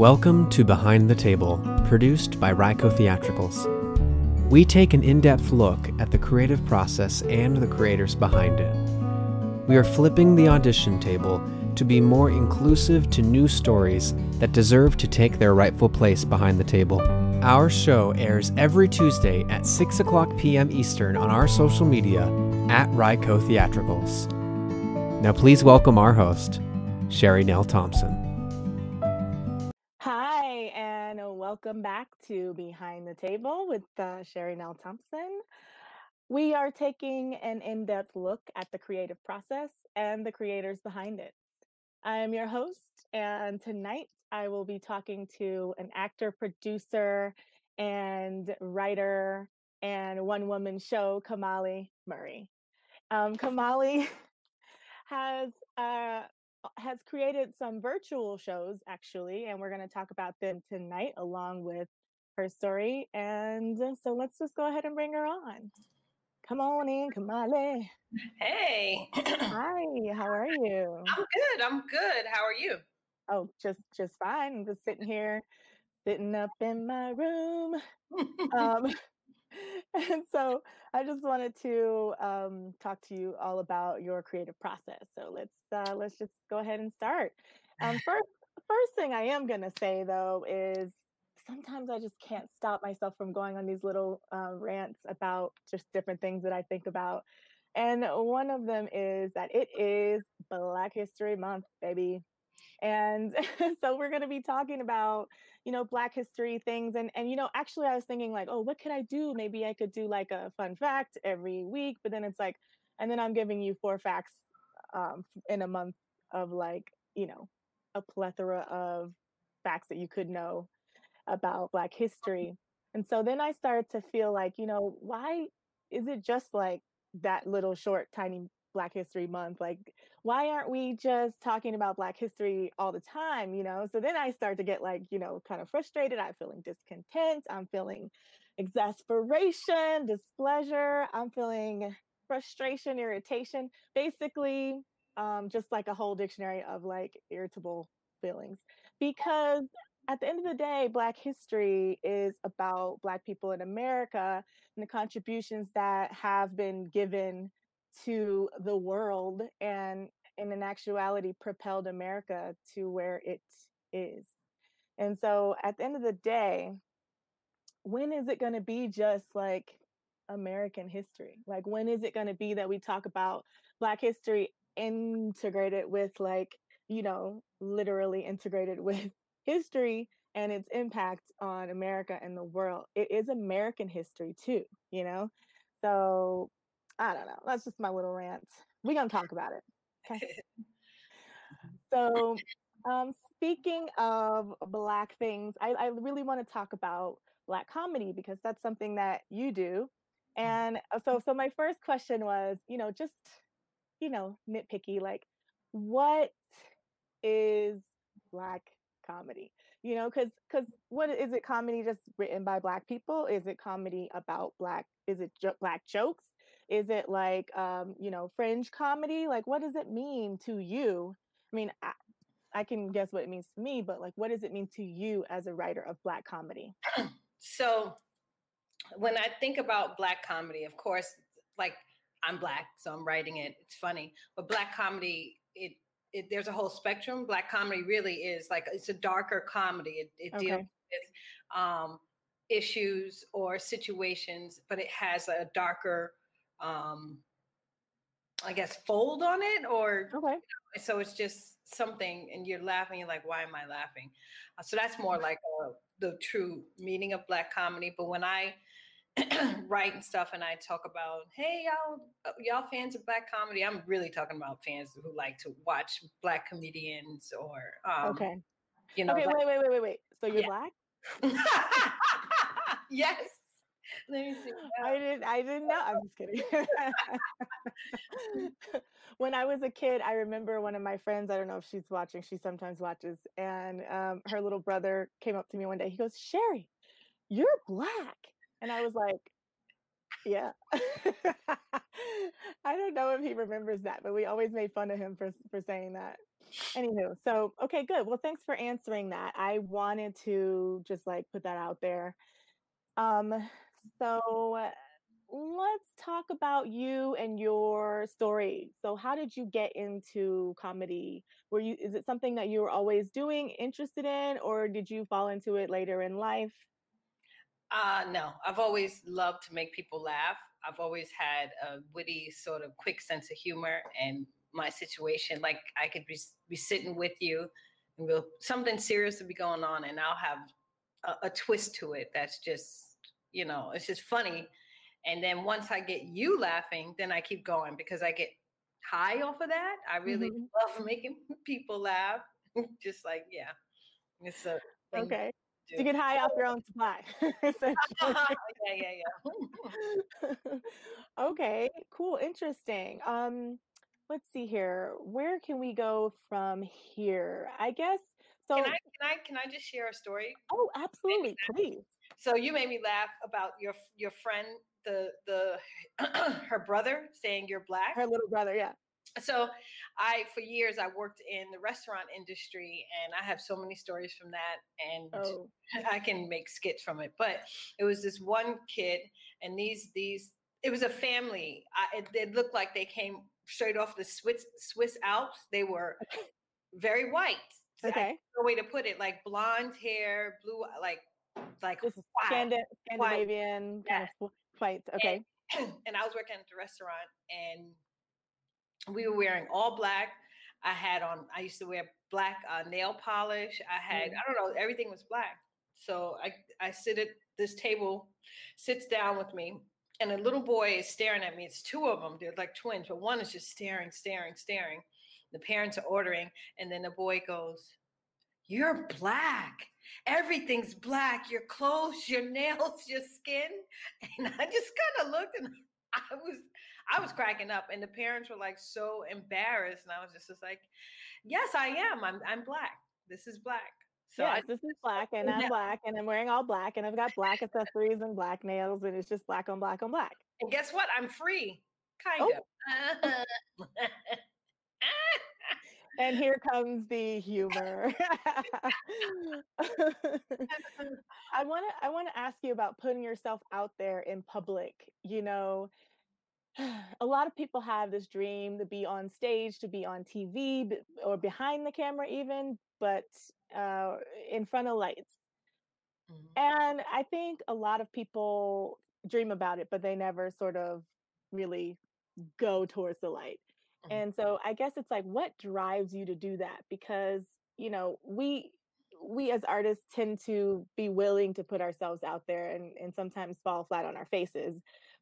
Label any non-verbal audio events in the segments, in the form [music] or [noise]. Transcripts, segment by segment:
Welcome to Behind the Table, produced by Ryko Theatricals. We take an in depth look at the creative process and the creators behind it. We are flipping the audition table to be more inclusive to new stories that deserve to take their rightful place behind the table. Our show airs every Tuesday at 6 o'clock p.m. Eastern on our social media at Ryko Theatricals. Now, please welcome our host, Sherry Nell Thompson. Welcome back to Behind the Table with uh, Sherry Nell Thompson. We are taking an in depth look at the creative process and the creators behind it. I am your host, and tonight I will be talking to an actor, producer, and writer and one woman show, Kamali Murray. Um, Kamali [laughs] has uh, has created some virtual shows actually, and we're going to talk about them tonight along with her story. And so let's just go ahead and bring her on. Come on in, Kamali. Hey. [clears throat] Hi, how are you? I'm good. I'm good. How are you? Oh, just just fine. I'm just sitting here, sitting up in my room. [laughs] Um, [laughs] and so I just wanted to um, talk to you all about your creative process. So let's uh, let's just go ahead and start. Um, [laughs] first, first thing I am gonna say though is sometimes I just can't stop myself from going on these little uh, rants about just different things that I think about. And one of them is that it is Black History Month, baby. And [laughs] so we're going to be talking about, you know, Black history things. And, and, you know, actually, I was thinking, like, oh, what could I do? Maybe I could do like a fun fact every week. But then it's like, and then I'm giving you four facts um, in a month of like, you know, a plethora of facts that you could know about Black history. And so then I started to feel like, you know, why is it just like that little short, tiny Black History Month? Like, why aren't we just talking about Black history all the time? You know, so then I start to get like, you know, kind of frustrated. I'm feeling discontent. I'm feeling exasperation, displeasure. I'm feeling frustration, irritation, basically, um, just like a whole dictionary of like irritable feelings. Because at the end of the day, Black history is about Black people in America and the contributions that have been given to the world and, and in actuality, propelled America to where it is. And so at the end of the day, when is it going to be just like American history? Like, when is it going to be that we talk about Black history integrated with, like, you know, literally integrated with [laughs] history and its impact on America and the world. It is American history too, you know? So I don't know. That's just my little rant. We're gonna talk about it. Okay. so um speaking of black things, I, I really want to talk about black comedy because that's something that you do. And uh, so so my first question was, you know, just you know, nitpicky, like what is black comedy you know because because what is it comedy just written by black people is it comedy about black is it jo- black jokes is it like um you know fringe comedy like what does it mean to you i mean I, I can guess what it means to me but like what does it mean to you as a writer of black comedy [clears throat] so when i think about black comedy of course like i'm black so i'm writing it it's funny but black comedy it it, there's a whole spectrum. Black comedy really is like it's a darker comedy. It, it okay. deals with um, issues or situations, but it has a darker, um, I guess, fold on it. Or okay. so it's just something, and you're laughing. You're like, why am I laughing? Uh, so that's more like a, the true meaning of black comedy. But when I [clears throat] write and stuff and I talk about, hey y'all, uh, y'all fans of black comedy. I'm really talking about fans who like to watch black comedians or um, okay, you know. Okay, like, wait, wait, wait, wait, wait. So you're yeah. black? [laughs] yes. [laughs] Let me see. [laughs] I didn't. I didn't know. I'm just kidding. [laughs] when I was a kid, I remember one of my friends. I don't know if she's watching. She sometimes watches, and um, her little brother came up to me one day. He goes, "Sherry, you're black." And I was like, yeah. I don't know if he remembers that, but we always made fun of him for for saying that. Anywho, so okay, good. Well, thanks for answering that. I wanted to just like put that out there. Um, so let's talk about you and your story. So, how did you get into comedy? Were you is it something that you were always doing, interested in, or did you fall into it later in life? Uh, no, I've always loved to make people laugh. I've always had a witty, sort of quick sense of humor, and my situation, like I could be be sitting with you, and something serious will be going on, and I'll have a, a twist to it that's just, you know, it's just funny. And then once I get you laughing, then I keep going because I get high off of that. I really hmm love making [laughs] people laugh. [laughs] just like, yeah, it's a Okay. to get high off your own supply, [laughs] yeah, yeah, yeah. okay, cool, interesting. Um, let's see here. Where can we go from here? I guess Can I so. can I can I just share a story? Oh, absolutely, please. So you made me laugh about your your friend, the the [clears throat] her brother saying you're black. Her little brother, yeah. So I for years I worked in the restaurant industry and I have so many stories from that and Oh, [laughs] I can make skits from it. But it was this one kid and these these it was a family. I, it, it looked like they came straight off the Swiss Swiss Alps. They were very white. Okay. no way to put it like blonde hair blue like like This is white. Scandi- Scandinavian kind of fights. Okay. [clears throat] and I was working at the restaurant and we were wearing all black. I had on, I used to wear black uh, nail polish. I had, Mm. I don't know, everything was black. So I, I sit at this table, sits down with me, and a little boy is staring at me. It's two of them. They're like twins, but one is just staring, staring, staring. The parents are ordering, and then the boy goes, You're black. Everything's black. Your clothes, your nails, your skin. [laughs] And I just kind of looked and [laughs] I was I was cracking up and the parents were like so embarrassed and I was just, just like, "Yes, I am. I'm I'm black. This is black." So yes, I this is black, and I'm Yeah. [laughs] black, and I'm wearing all black, and I've got black accessories and black nails, and it's just black on black on black. and guess what? I'm free. Kind Oh. of. And here comes the humor. [laughs] I want to I want to ask you about putting yourself out there in public. You know, [sighs] a lot of people have this dream to be on stage, to be on TV or behind the camera even, but uh in front of lights. Mhm. And I think a lot of people dream about it, but they never sort of really go towards the light. Mhm. And so I guess it's like what drives you to do that? Because, you know, we we as artists tend to be willing to put ourselves out there and, and sometimes fall flat on our faces,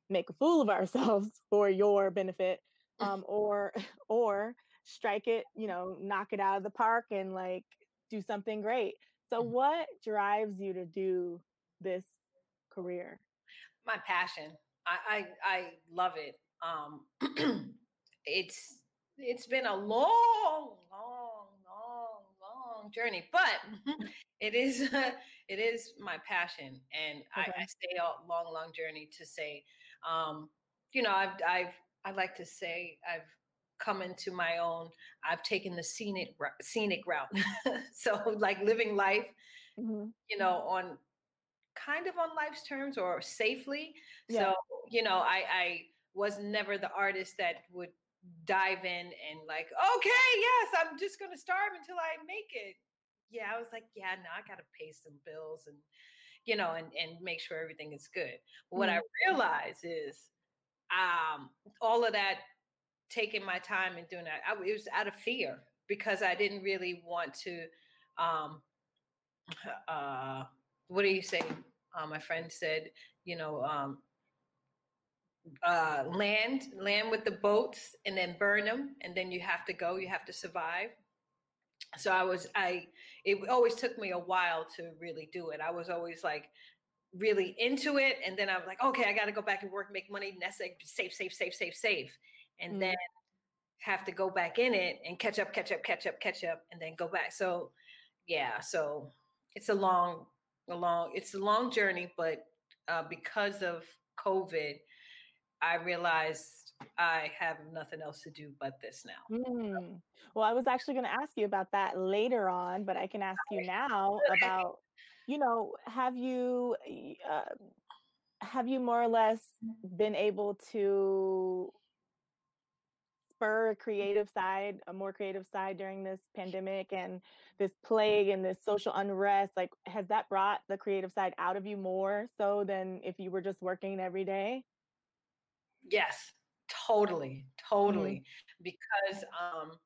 make a fool of [laughs] ourselves for your benefit, um, [laughs] or [laughs] or strike it, you know, knock it out of the park and like do something great. So Mhm. what drives you to do this career? my passion. I, I I love it. Um, [clears throat] it's it's been a long, long, long, long journey, but [laughs] it is [laughs] it is my passion, and I, Okay. I say a long, long journey to say, um, you know, I've I've I like to say I've come into my own. I've taken the scenic scenic route, [laughs] so like living life Mhm. you know, on kind of on life's terms or safely. Yeah. So, you know, I, I was never the artist that would dive in and like, okay, yes, I'm just gonna starve until I make it. Yeah, I was like, yeah, no, I gotta pay some bills and you know, and, and make sure everything is good. But what I realize is um all of that taking my time and doing that, I, it was out of fear because I didn't really want to um [sighs] uh what do you say uh, my friend said you know um uh land land with the boats and then burn them and then you have to go you have to survive. So i was i it always took me a while to really do it. I was always like really into it and then i'm like okay i got to go back and work make money and that's like safe safe safe safe safe. And Mm. then have to go back in it and catch up catch up catch up catch up and then go back. So yeah so it's a long a long it's a long journey but uh, because of covid i realized I have nothing else to do but this now. Mm. Well, I was actually going to ask you about that later on, but I can ask you now about, you know, have you uh, have you more or less been able to spur a creative side, a more creative side during this pandemic and this plague and this social unrest? Like, has that brought the creative side out of you more so than if you were just working every day? Yes, totally, Mm-hmm. totally. Because um,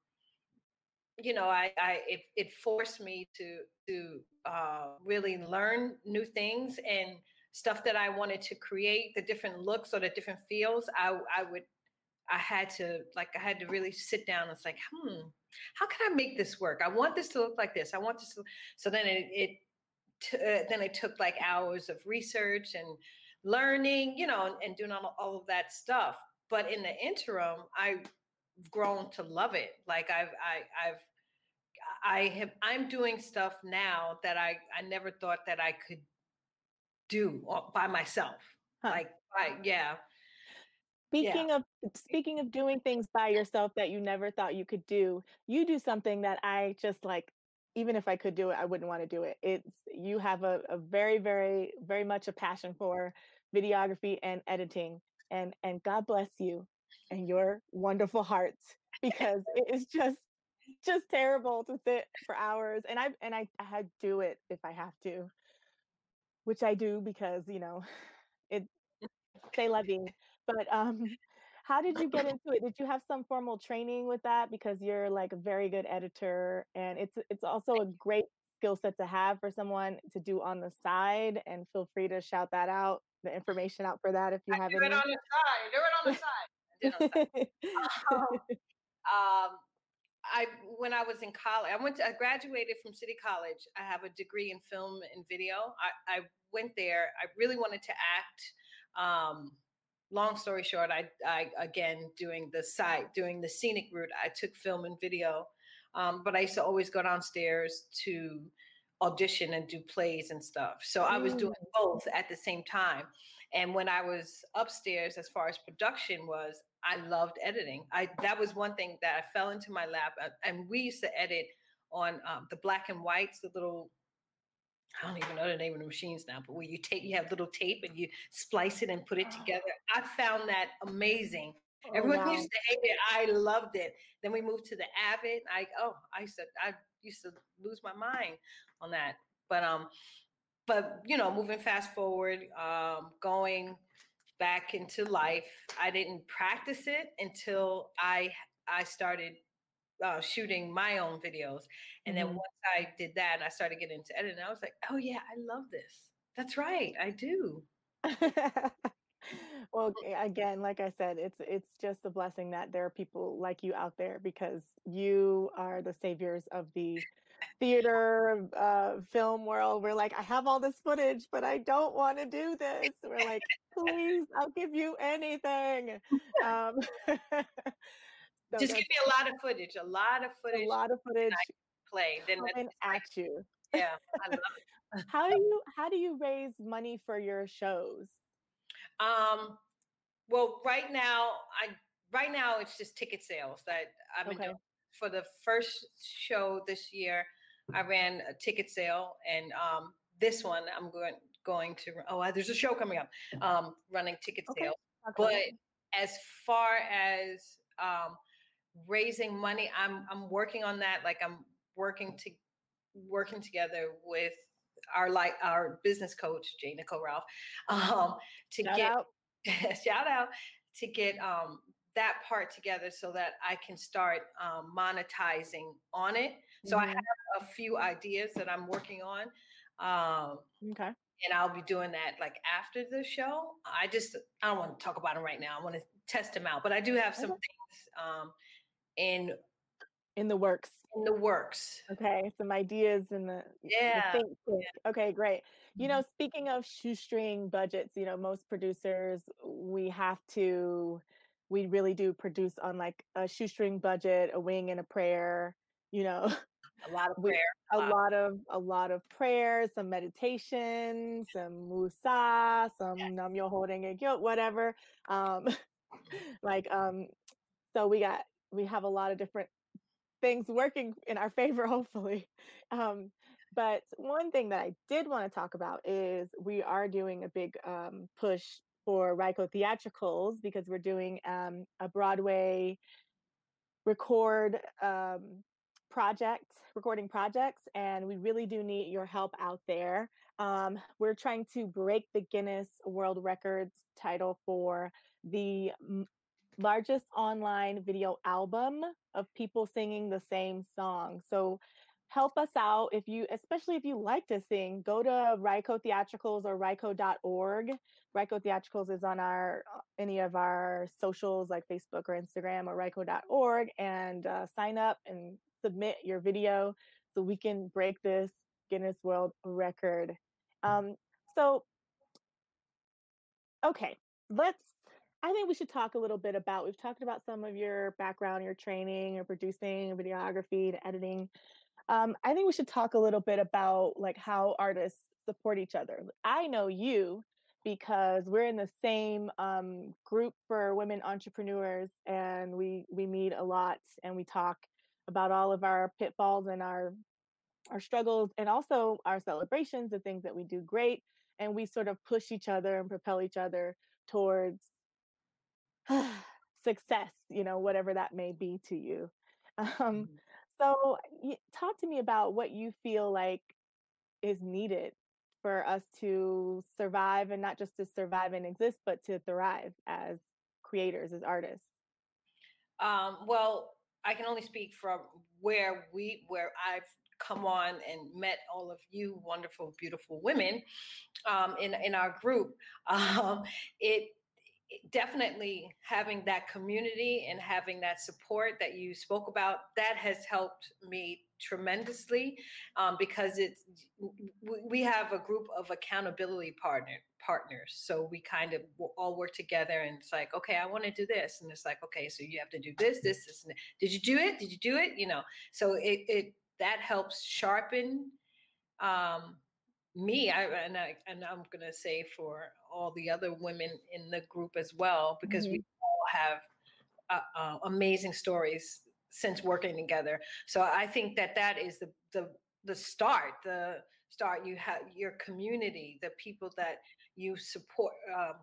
you know, I, I it, it forced me to to uh, really learn new things and stuff that I wanted to create, the different looks or the different feels. I I would I had to like I had to really sit down and it's like, hmm, how can I make this work? I want this to look like this. I want this to so then it it t- uh, then it took like hours of research and learning, you know, and, and doing all, all of that stuff. But in the interim, I've grown to love it. Like I've I, I've I have I'm doing stuff now that I I never thought that I could do by myself. Huh. Like I yeah. Speaking of speaking of doing things by yourself that you never thought you could do, you do something that I just like even if I could do it, I wouldn't want to do it. It's you have a, a very, very, very much a passion for videography and editing. And and God bless you and your wonderful hearts because it is just just terrible to sit for hours. And I and I, I do it if I have to, which I do because you know [sighs] it say loving. But um how did you get [laughs] into it? Did you have some formal training with that? Because you're like a very good editor and it's it's also a great skill set to have for someone to do on the side. And feel free to shout that out, the information out for that if you I have do it any. on the side. Do it on the side. I did on the side. [laughs] Um, um, I when I was in college, I went to I graduated from City College. I have a degree in film and video. I, I went there. I really wanted to act. Um, long story short, I, I again doing the side, doing the scenic route. I took film and video, um, but I used to always go downstairs to audition and do plays and stuff. So I was doing both at the same time. And when I was upstairs, as far as production was, I loved editing. I that was one thing that I fell into my lap. uh, And we used to edit on um, the black and whites, the little I don't even know the name of the machines now, but where you take, you have little tape and you splice it and put it together. I found that amazing. Oh, Everyone wow. used to hate it. I loved it. Then we moved to the Avid. I oh, I said I used to lose my mind on that. But um, but you know, moving fast forward, um, going back into life, I didn't practice it until I I started uh, shooting my own videos. And then Mhm. once I did that and I started getting into editing, I was like, oh yeah, I love this. That's right, I do. [laughs] well again like i said it's it's just a blessing that there are people like you out there because you are the saviors of the theater uh film world we're like i have all this footage but i don't want to do this we're like [laughs] please i'll give you anything [laughs] um so Just give me a lot of footage, a lot of footage, a lot of footage play. Then coming just like, at you [laughs] yeah, I love it. [laughs] how do you how do you raise money for your shows Um, well, right now, I right now it's just ticket sales that I've been Okay. doing. For the first show this year, I ran a ticket sale, and um, this one I'm going going to. Oh, uh, there's a show coming up, um, running ticket Okay. sales. Talk But as far as um, raising money, I'm I'm working on that. Like I'm working to working together with our like our business coach Jay Nicole Ralph um, to Shout get out. [laughs] shout out to get um, that part together so that I can start um, monetizing on it. So I Mhm. have a few ideas that I'm working on. Um, okay and I'll be doing that like after the show. I just I don't want to talk about them right now. I want to test them out, but I do have some Okay. things um, in in the works in the works. Okay, some ideas in the, the Yeah, think tank. Okay, great. You know, speaking of shoestring budgets, you know, most producers, we have to, we really do produce on like a shoestring budget, a wing and a prayer, you know, [laughs] a lot of prayer. a lot. lot of, a lot of prayers, some meditation, some musa, some nam yo holding a guilt, whatever. Um, [laughs] like um so we got we have a lot of different things working in our favor [laughs] hopefully um but one thing that i did want to talk about is we are doing a big um push for Ryco Theatricals because we're doing um, a Broadway record um, project, recording projects, and we really do need your help out there. Um, we're trying to break the Guinness World Records title for the largest online video album of people singing the same song. So help us out if you especially if you like to sing go to ryco theatricals or ryco.org ryco theatricals is on our uh, any of our socials like facebook or instagram or ryco.org and uh, sign up and submit your video so we can break this guinness world record. Um, so okay let's i think we should talk a little bit about we've talked about some of your background your training your producing videography and editing um, I think we should talk a little bit about like how artists support each other. I know you because we're in the same um, group for women entrepreneurs, and we we meet a lot and we talk about all of our pitfalls and our our struggles, and also our celebrations, the things that we do great, and we sort of push each other and propel each other towards [sighs] success. You know, whatever that may be to you. Um, mm-hmm. So, talk to me about what you feel like is needed for us to survive and not just to survive and exist, but to thrive as creators, as artists. Um, well, I can only speak from where we, where I've come on and met all of you wonderful, beautiful women um, in in our group. [laughs] Um, it definitely having that community and having that support that you spoke about that has helped me tremendously um, because it's we have a group of accountability partner partners. So we kind of all work together and it's like okay i want to do this. And it's like okay so you have to do this this this and did you do it? Did you do it? You know? So it, it that helps sharpen um, me I, and I and I'm gonna say for all the other women in the group as well because mm-hmm. we all have uh, uh, amazing stories since working together. So I think that that is the the the start. The start you have your community, the people that you support, um,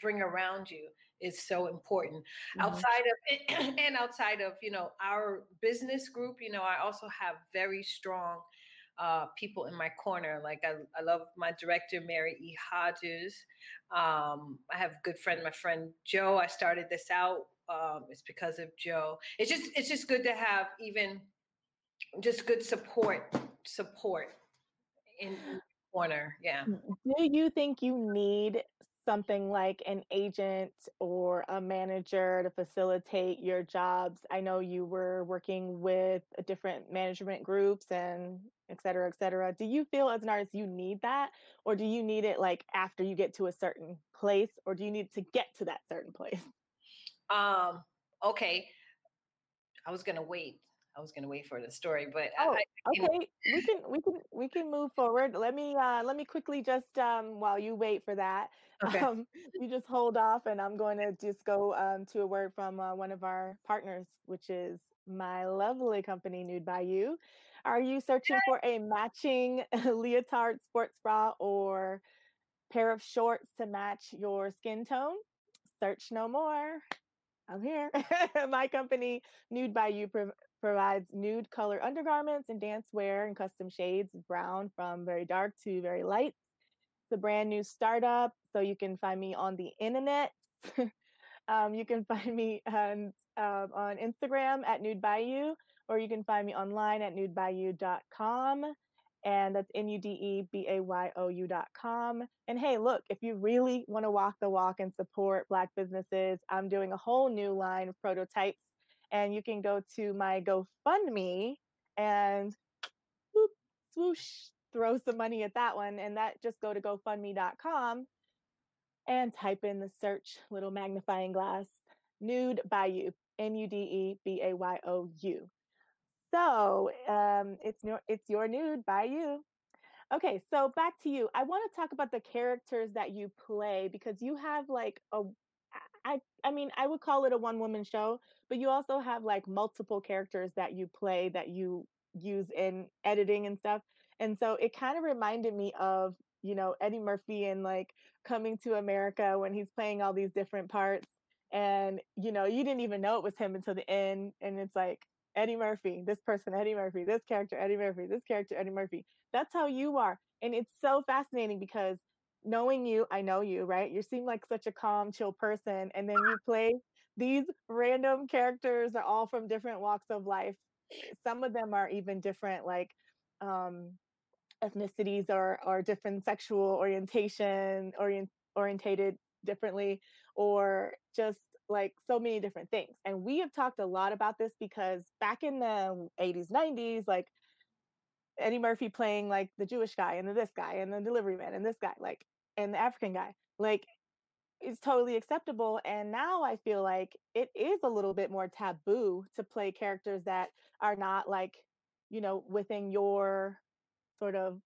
bring around you is so important. Mm-hmm. Outside of [clears throat] and outside of you know our business group, you know I also have very strong uh, people in my corner. Like I, I love my director, Mary E. Hodges. Um, I have a good friend, my friend Joe. I started this out. Um, it's because of Joe. It's just it's just good to have even just good support support in the corner. Yeah. Do you think you need something like an agent or a manager to facilitate your jobs? I know you were working with different management groups and et cetera, et cetera. Do you feel as an artist you need that? Or do you need it like after you get to a certain place? Or do you need to get to that certain place? Um, okay. I was gonna wait. I was gonna wait for the story, but oh, I, I okay, we can we can we can move forward. Let me uh let me quickly just um while you wait for that, [laughs] okay. um you just hold off, and I'm going to just go um to a word from uh, one of our partners, which is my lovely company, Nude by You. Are you searching for a matching [laughs] leotard sports bra or pair of shorts to match your skin tone? Search no more. I'm here. [laughs] My company, Nude by You, provides nude color undergarments and dance wear and custom shades of brown from very dark to very light. It's a brand new startup, so you can find me on the internet. [laughs] um, you can [laughs] find me on, uh, on Instagram at Nude by You or you can find me online at nudebyou.com. And that's N U D E B A Y O U.com. And hey, look, if you really want to walk the walk and support Black businesses, I'm doing a whole new line of prototypes. And you can go to my GoFundMe and whoop, swoosh, throw some money at that one. And that just go to GoFundMe.com and type in the search little magnifying glass nude by you, N U D E B A Y O U. So um, it's your it's your nude by you. Okay, so back to you. I want to talk about the characters that you play because you have like a I I mean, I would call it a one woman show, but you also have like multiple characters that you play that you use in editing and stuff. And so it kind of reminded me of, you know, Eddie Murphy and like coming to America when he's playing all these different parts. And, you know, you didn't even know it was him until the end. And it's like, Eddie Murphy, this person, Eddie Murphy, this character, Eddie Murphy, this character, Eddie Murphy. That's how you are. And it's so fascinating because knowing you, I know you, right? You seem like such a calm, chill person. And then you play these random characters are all from different walks of life. Some of them are even different, like um, ethnicities or or different sexual orientation, orient orientated differently, or just like so many different things. And we have talked a lot about this because back in the 80s, 90s, like Eddie Murphy playing like the Jewish guy and the this guy and the delivery man and this guy, like, and the African guy, like, is totally acceptable. And now I feel like it is a little bit more taboo to play characters that are not like, you know, within your sort of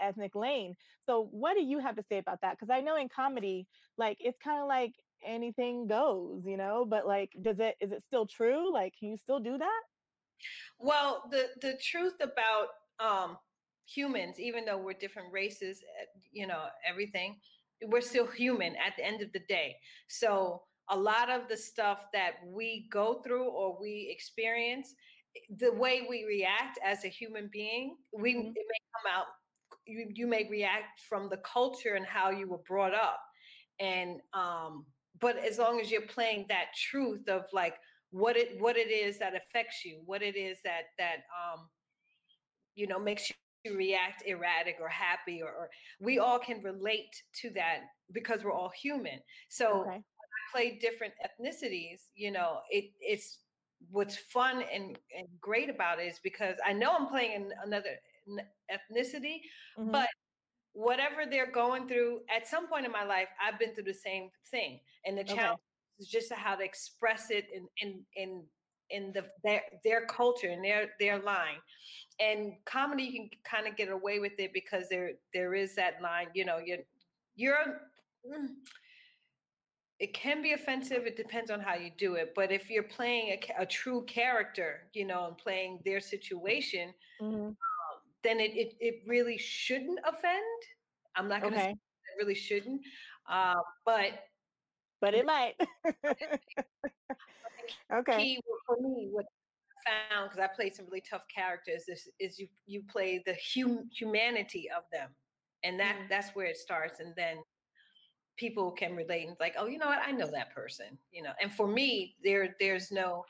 ethnic lane. So what do you have to say about that? Because I know in comedy, like it's kind of like anything goes, you know, but like does it is it still true? Like can you still do that? Well, the the truth about um humans, even though we're different races, eh, you know, everything, we're still human at the end of the day. So a lot of the stuff that we go through or we experience, the way we react as a human being, we mm-hmm. it may come out. You, you may react from the culture and how you were brought up, and um, but as long as you're playing that truth of like what it what it is that affects you what it is that that um you know makes you react erratic or happy or, or we all can relate to that because we're all human so okay. I play different ethnicities you know it it's what's fun and, and great about it is because i know i'm playing in another ethnicity mm-hmm. but whatever they're going through at some point in my life i've been through the same thing and the okay. challenge is just how to express it and and in in the their their culture and their their line and comedy you can kind of get away with it because there there is that line you know you're you're mm, it can be offensive it depends on how you do it but if you're playing a, a true character you know and playing their situation mm-hmm then it, it, it really shouldn't offend. I'm not going to okay. say it really shouldn't, uh, but but it might. [laughs] okay. Key for me, what I found because I played some really tough characters is, is you you play the hum, humanity of them, and that mm. that's where it starts, and then people can relate and like, oh, you know what, I know that person, you know. And for me, there there's no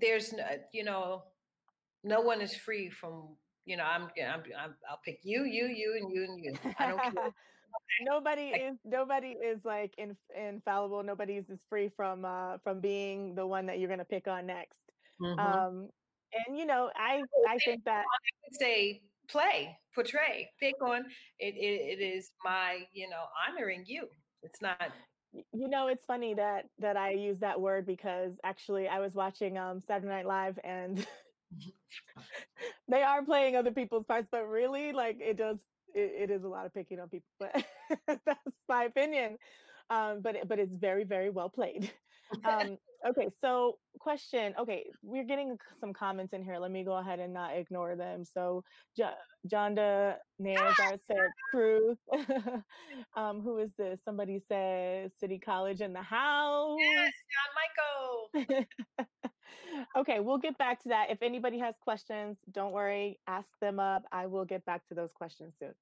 there's no you know no one is free from you know, I'm, I'm, I'm I'll pick you, you, you, and you, and you. I don't care. [laughs] nobody is nobody is like in, infallible. Nobody is free from uh from being the one that you're gonna pick on next. Mm-hmm. Um, and you know, I I think that I would say play, portray, pick on. It, it it is my you know honoring you. It's not you know it's funny that that i use that word because actually i was watching um saturday night live and [laughs] they are playing other people's parts, but really, like it does, it, it is a lot of picking on people. [laughs] But that's my opinion. Um, but but it's very very well played. Um, okay, so question. Okay, we're getting some comments in here. Let me go ahead and not ignore them. So, J- Jonda Nazar said Cruz. um, who is this? Somebody says City College in the house. Yes, John Michael. [laughs] okay, we'll get back to that. If anybody has questions, don't worry, ask them up. I will get back to those questions soon.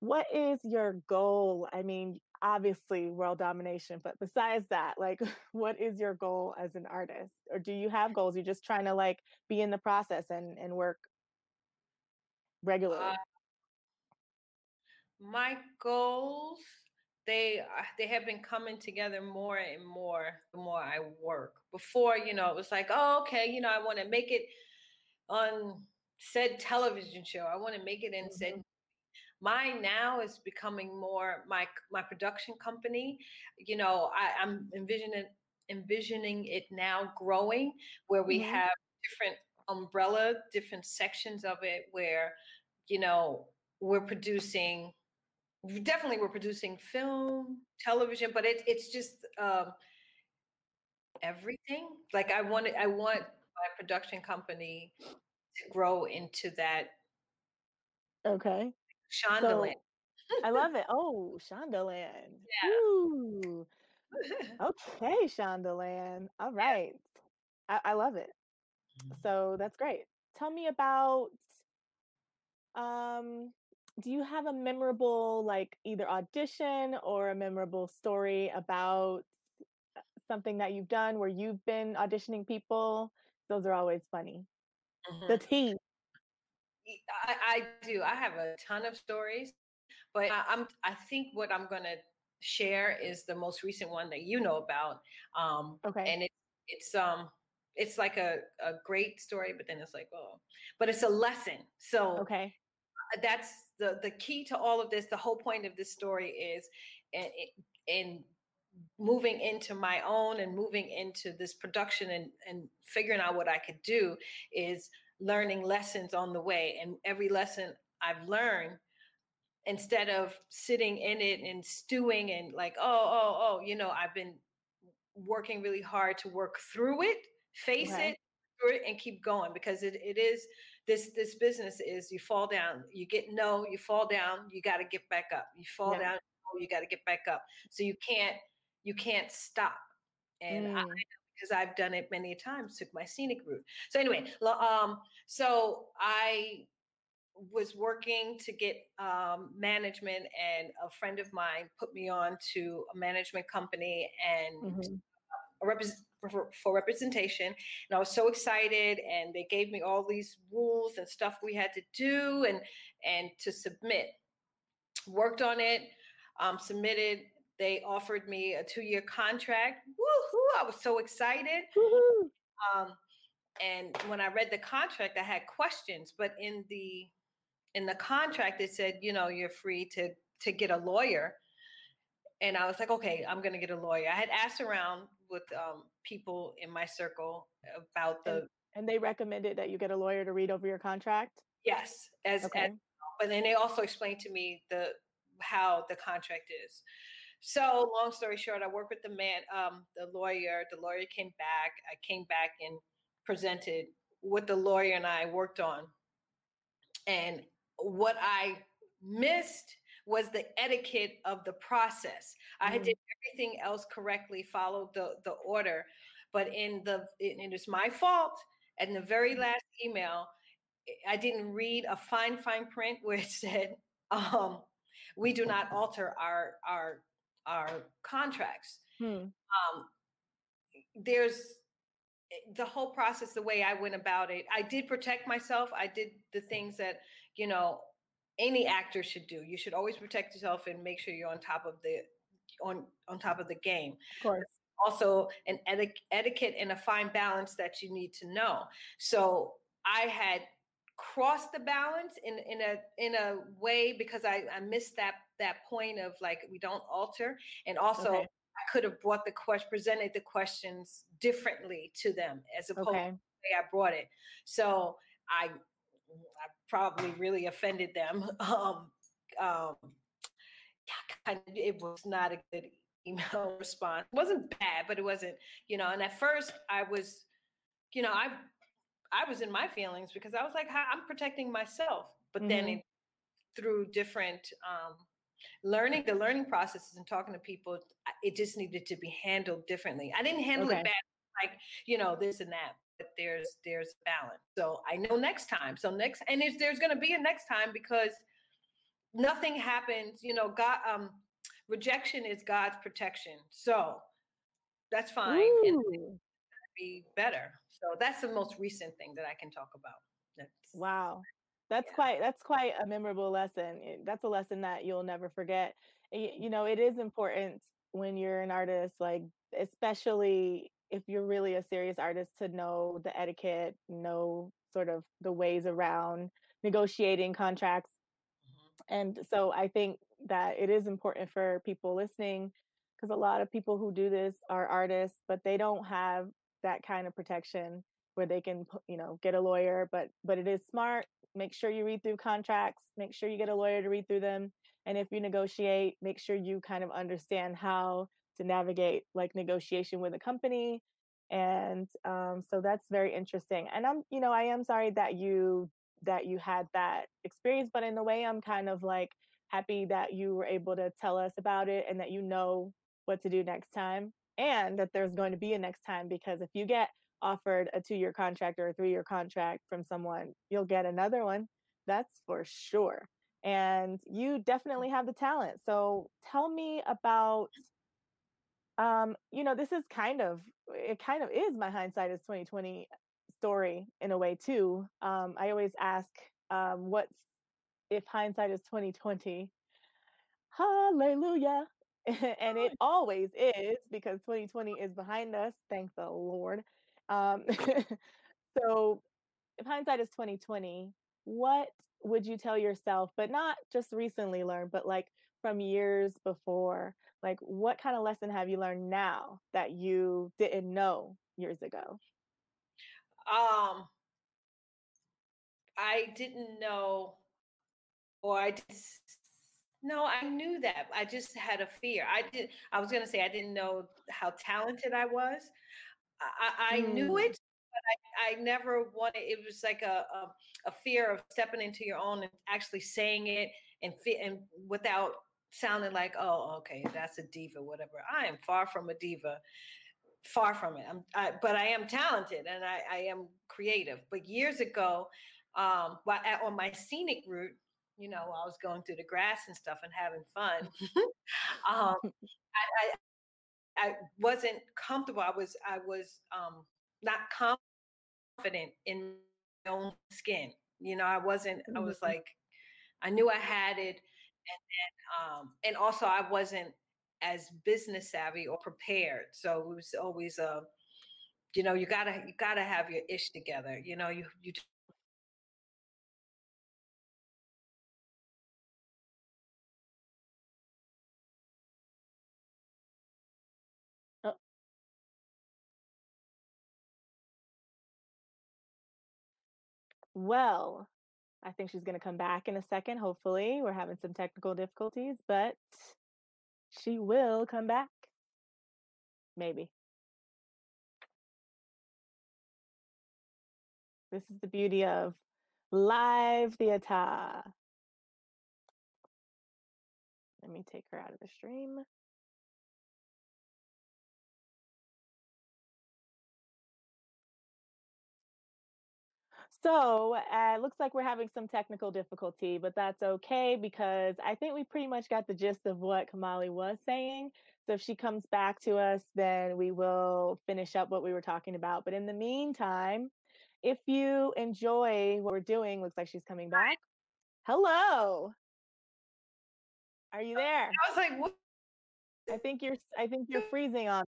What is your goal? I mean, obviously world domination, but besides that, like [laughs] what is your goal as an artist? Or do you have goals? You're just trying to like be in the process and and work regularly. Uh, my goals they uh, they have been coming together more and more the more I work. Before, you know, it was like, oh, okay, you know, I want to make it on said television show. I want to make it in mm-hmm. said. Mine now is becoming more my my production company. You know, I, I'm envisioning envisioning it now growing where we mm-hmm. have different umbrella, different sections of it where, you know, we're producing definitely we're producing film, television, but it, it's just um, everything. Like I wanted, I want my production company to grow into that Okay. Shondaland. So I love it. [laughs] Oh, Shondaland. Yeah. Ooh. [laughs] Okay, Shondaland. All right. I, I love it. So that's great. Tell me about um do you have a memorable like either audition or a memorable story about something that you've done where you've been auditioning people? Those are always funny. The Mhm. tea. I, I do. I have a ton of stories, but I, I'm. I think what I'm gonna share is the most recent one that you know about, um, Okay. and it, it's um, it's like a, a great story, but then it's like oh, but it's a lesson. So Okay. uh, that's the the key to all of this. The whole point of this story is, in, in moving into my own and moving into this production and and figuring out what I could do is learning lessons on the way. And every lesson I've learned, instead of sitting in it and stewing and like oh oh oh, you know, I've been working really hard to work through it, face it, through it, and keep going because it, it is this this business is you fall down, you get no, you fall down, you got to get back up. You fall Yeah. down, no, you got to get back up. So you can't you can't stop. And I, Mm. Because I've done it many times, took my scenic route. So anyway, um, so I was working to get um, management, and a friend of mine put me on to a management company and Mhm. a repres for, for representation. And I was so excited, and they gave me all these rules and stuff we had to do and and to submit. Worked on it, um, submitted. They offered me a two-year contract. Woohoo! I was so excited. Woohoo. Um, and when I read the contract, I had questions, but in the in the contract it said, you know, you're free to to get a lawyer. And I was like, okay, I'm gonna get a lawyer. I had asked around with um, people in my circle about And the and they recommended that you get a lawyer to read over your contract? yes, as, as Okay. but then they also explained to me the how the contract is. So long story short, I worked with the man, um, the lawyer. The lawyer came back. I came back and presented what the lawyer and I worked on. And what I missed was the etiquette of the process. I had Mm. did everything else correctly, followed the the order, but in the it, was my fault. And the very Mm. last email, I didn't read a fine fine print where it said, um, "We do not alter our our our contracts." Hmm. Um, there's eh, the whole process the way i went about it i did protect myself i did the things that you know any actor should do you should always protect yourself and make sure you're on top of the on on top of the game Of course. also an eti- etiquette and a fine balance that you need to know so i had crossed the balance in in a in a way because i i missed that that point of like we don't alter and also Okay. I could have brought the question, presented the questions differently to them as opposed to the way I brought it. So I, I probably really offended them. [laughs] Um, um, yeah, kind of, it was not a good email [laughs] response. It wasn't bad, but it wasn't, you know. And at first, I was, you know, I, I was in my feelings because I was like, I'm protecting myself. But then Mhm. it, through different um, learning the learning processes and talking to people it just needed to be handled differently i didn't handle Okay. it bad like you know this and that but there's there's balance so i know next time so next and it's, there's going to be a next time because nothing happens you know god um rejection is god's protection so that's fine Ooh. be better so that's the most recent thing that i can talk about that's Wow. That's yeah quite that's quite a memorable lesson. That's a lesson that you'll never forget. You know, it is important when you're an artist, like especially if you're really a serious artist, to know the etiquette, know sort of the ways around negotiating contracts. Mhm. And so I think that it is important for people listening because a lot of people who do this are artists, but they don't have that kind of protection where they can, you know, get a lawyer. But but it is smart make sure you read through contracts, make sure you get a lawyer to read through them. And if you negotiate, make sure you kind of understand how to navigate like negotiation with a company. And um, so that's very interesting. And I'm, you know, I am sorry that you that you had that experience, but in a way, I'm kind of like happy that you were able to tell us about it and that you know what to do next time and that there's going to be a next time because if you get offered a two year contract or a three year contract from someone, you'll get another one. That's for sure. And you definitely have the talent. So tell me about um, you know, this is kind of it kind of is my hindsight is 2020 story in a way too. Um, I always ask um what's if hindsight is 2020. Hallelujah. [laughs] and it always is because 2020 is behind us, thank the Lord. Um, [laughs] so if hindsight is 2020, what would you tell yourself, but not just recently learned, but like from years before? Like what kind of lesson have you learned now that you didn't know years ago? Um, I didn't know, or I just no, I knew that. I just had a fear. I did. I was to say I didn't know how talented I was. I, I, knew Mm. it, but I, I never wanted. It was like a, a a fear of stepping into your own and actually saying it and fit and without sounding like, oh, okay, that's a diva, whatever. I am far from a diva, far from it. I'm, I, but I am talented and I, I am creative. But years ago, um, while on my scenic route, you know, I was going through the grass and stuff and having fun. [laughs] um, I, I, wasn't comfortable. I was, I was um, not confident in my own skin. You know, I wasn't. I was Mhm. like, I knew I had it, and then, um, and also I wasn't as business savvy or prepared. So it was always a, you know, you gotta, you gotta have your ish together. You know, you, you well, I think she's going to come back in a second. Hopefully, we're having some technical difficulties, but she will come back. Maybe. This is the beauty of live theater. Let me take her out of the stream. So, uh, it looks like we're having some technical difficulty, but that's okay because I think we pretty much got the gist of what Kamali was saying. So, if she comes back to us, then we will finish up what we were talking about. But in the meantime, if you enjoy what we're doing, looks like she's coming back. Hello. Are you there? I was like, what? I think you're I think you're [laughs] freezing on.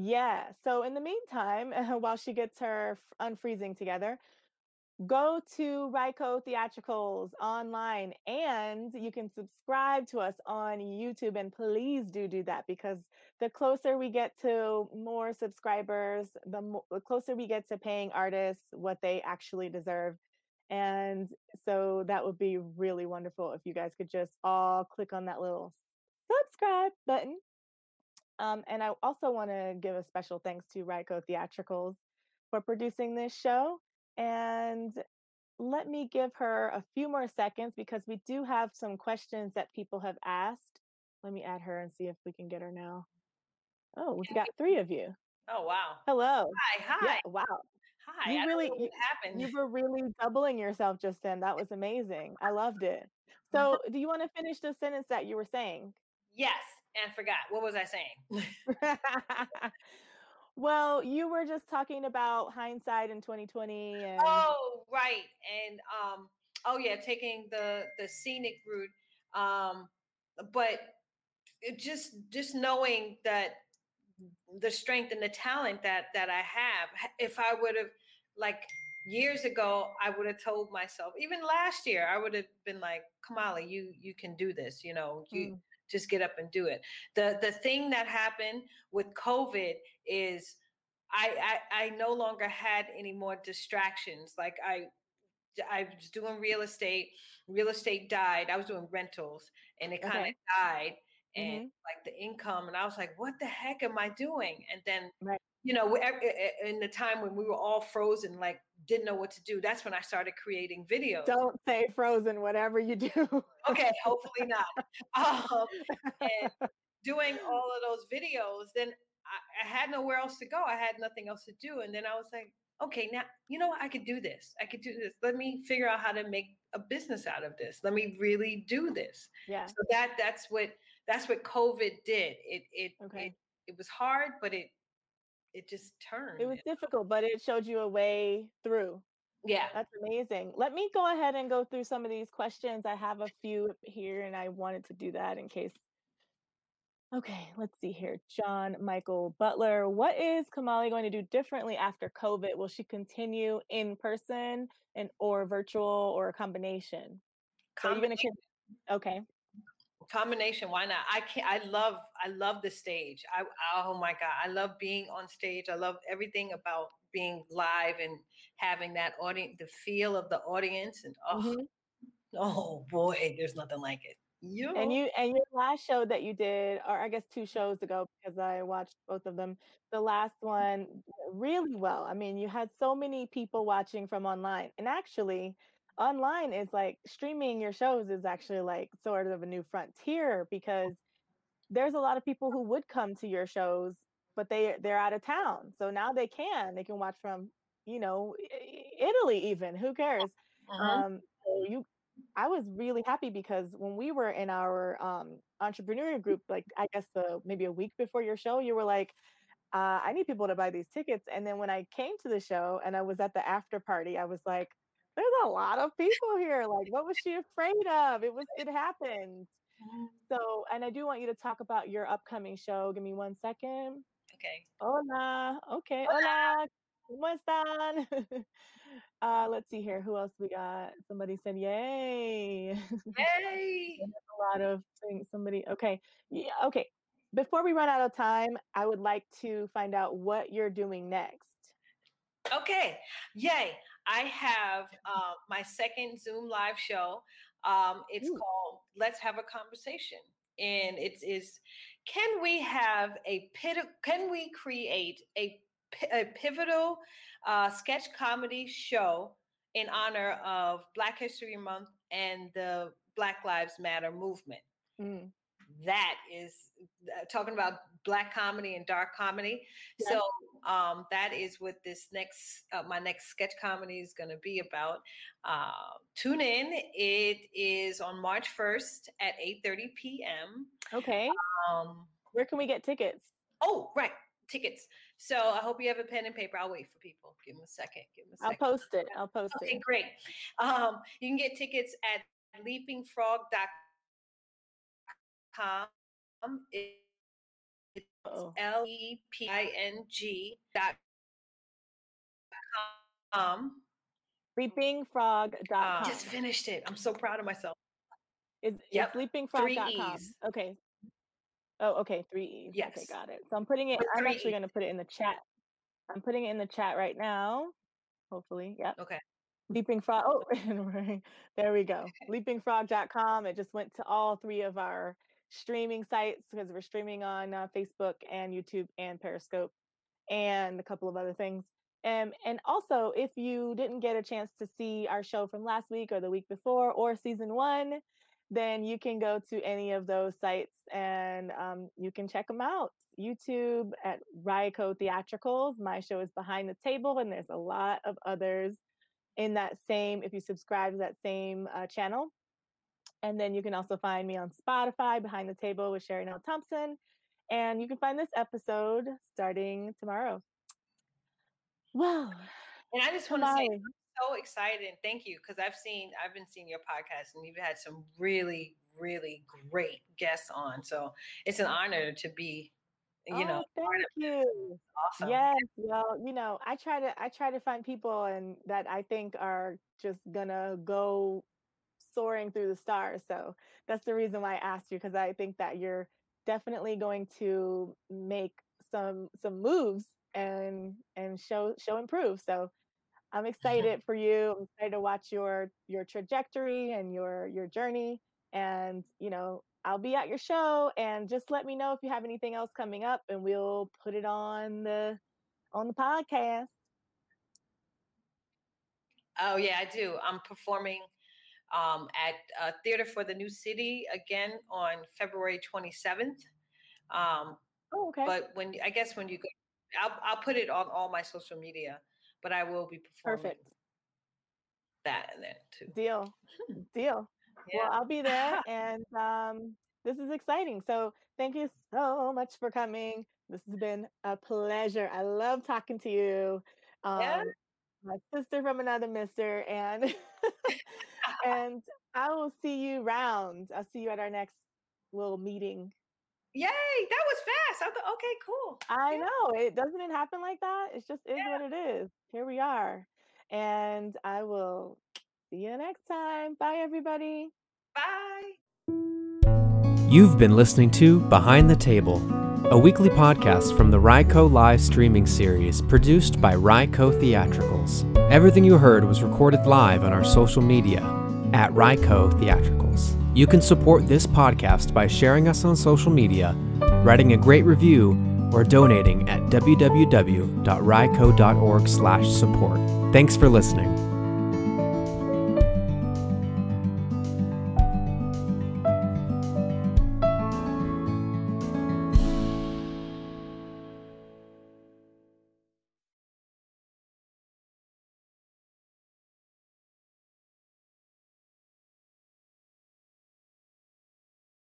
Yeah. So in the meantime, [laughs] while she gets her unfreezing together, go to Ryco Theatricals online and you can subscribe to us on YouTube. And please do do that because the closer we get to more subscribers, the, mo- the closer we get to paying artists what they actually deserve. And so that would be really wonderful if you guys could just all click on that little subscribe button. Um, and I also want to give a special thanks to Ryco Theatricals for producing this show. And let me give her a few more seconds because we do have some questions that people have asked. Let me add her and see if we can get her now. Oh, we've got three of you. Oh wow. Hello. Hi, hi, Yeah, wow. hi. You I really- what happened. You were really doubling yourself just then. That was amazing. I loved it. [laughs] So, do you want to finish the sentence that you were saying? yes, and forgot. What was I saying? [laughs] well, you were just talking about hindsight in 2020 and Oh, right. And um, oh yeah, taking the the scenic route. Um, but it just just knowing that the strength and the talent that that I have. If I would have like years ago, I would have told myself, even last year, I would have been like, Kamali, you you can do this. You know, you Mm. Just get up and do it. The the thing that happened with COVID is I, I I no longer had any more distractions. Like I I was doing real estate. Real estate died. I was doing rentals, and it kind of Okay. died. And Mhm. like the income, and I was like, "What the heck am I doing?" And then, Right. You know, in the time when we were all frozen, like didn't know what to do, that's when I started creating videos. Don't say frozen, whatever you do. okay, hopefully not. Um, [laughs] and doing all of those videos, then I, I had nowhere else to go. I had nothing else to do. And then I was like, okay, now you know what? I could do this. I could do this. Let me figure out how to make a business out of this. Let me really do this. yeah. So that that's what that's what COVID did. It it Okay. it, it was hard, but it it just turned. It was difficult, but it showed you a way through. yeah. That's amazing. Let me go ahead and go through some of these questions. I have a few here and I wanted to do that in case. Okay, let's see here. John Michael Butler. What is Kamali going to do differently after COVID? Will she continue in person and or virtual or a combination? So you're gonna Combination- con- okay. Combination why not i can't i love i love the stage i oh my god i love being on stage i love everything about being live and having that audience the feel of the audience and oh, Mhm. oh boy there's nothing like it you And you and your last show that you did, or I guess two shows ago, because I watched both of them. The last one really well. I mean, you had so many people watching from online, and actually, online is like streaming your shows is actually like sort of a new frontier because there's a lot of people who would come to your shows, but they they're out of town, so now they can they can watch from you know Italy even. Who cares? Mhm. Um, so you, I was really happy because when we were in our um, entrepreneurial group, like I guess the maybe a week before your show, you were like, uh, "I need people to buy these tickets." And then when I came to the show and I was at the after party, I was like, "There's a lot of people here. Like, what was she afraid of? It was, it happened." So, and I do want you to talk about your upcoming show. Give me one second. okay Hola. Okay. Hola. ¿Cómo están? [laughs] uh, let's see here. Who else we got? Somebody said, yay. [laughs] Yay. a lot of things. Somebody, okay. Yeah, okay. Before we run out of time, I would like to find out what you're doing next. Okay, yay! I have uh, my second Zoom live show. Um, it's Ooh. called "Let's Have a Conversation," and it is. Can we have a pit? Can we create a, a pivotal uh, sketch comedy show in honor of Black History Month and the Black Lives Matter movement? Mm, that is uh, talking about black comedy and dark comedy. Yes. So um, that is what this next uh, my next sketch comedy is going to be about. Uh, tune in. It is on March first at eight thirty p.m. Okay. Um, Where can we get tickets? oh, right, tickets. So I hope you have a pen and paper. I'll wait for people. Give them a second. Give them a I'll post it. I'll post Okay, it. Okay, great. Um, you can get tickets at leapingfrog.com. It- It's. L E P I N G dot com. Leapingfrog.com. Just finished it. I'm so proud of myself. Is Yep, it's leapingfrog.com. Okay. Oh, okay, three E's. Okay, Yes. got it. So I'm putting it, I'm actually gonna put it in the chat. I'm putting it in the chat right now. Hopefully. Yep. Okay. Leaping Frog. Oh, [laughs] there we go. Leapingfrog.com. It just went to all three of our streaming sites because we're streaming on uh, Facebook and YouTube and Periscope and a couple of other things. Um, and also, if you didn't get a chance to see our show from last week or the week before or season one, then you can go to any of those sites and um, you can check them out. YouTube at Ryco Theatricals. My show is Behind the Table, and there's a lot of others in that same, if you subscribe to that same uh, channel. And then you can also find me on Spotify, Behind the Table with Sherry Nell Thompson. And you can find this episode starting tomorrow. Wow. And I just want to say, I'm so excited and thank you because I've seen, I've been seeing your podcast and you've had some really, really great guests on. So it's an honor to be, you know, Oh, thank you. awesome. Yes, well, you know, I try to I try to find people and that I think are just gonna go soaring through the stars. So that's the reason why I asked you because I think that you're definitely going to make some some moves and and show show improve. So I'm [laughs] excited for you. I'm excited to watch your your trajectory and your your journey. And you know, I'll be at your show and just let me know if you have anything else coming up and we'll put it on the on the podcast. Oh yeah, I do. I'm performing um, at uh, Theater for the New City again on February 27th. Um, oh, okay. But when I guess when you go, I'll I'll put it on all my social media. But I will be performing Perfect. that and then too. Deal. Deal. Yeah. Well, I'll be there, [laughs] and um, this is exciting. So thank you so much for coming. This has been a pleasure. I love talking to you. Um, yeah. My sister from another mister, and [laughs] and I will see you round. I'll see you at our next little meeting. Yay, that was fast. I thought, okay, cool. I yeah. know. It doesn't it happen like that? It just is yeah. what it is. Here we are. And I will see you next time. Bye everybody. Bye. You've been listening to Behind the Table, a weekly podcast from the Ryco live streaming series produced by Ryco Theatricals. Everything you heard was recorded live on our social media at Ryco Theatricals. You can support this podcast by sharing us on social media, writing a great review, or donating at www.ryco.org/support. Thanks for listening.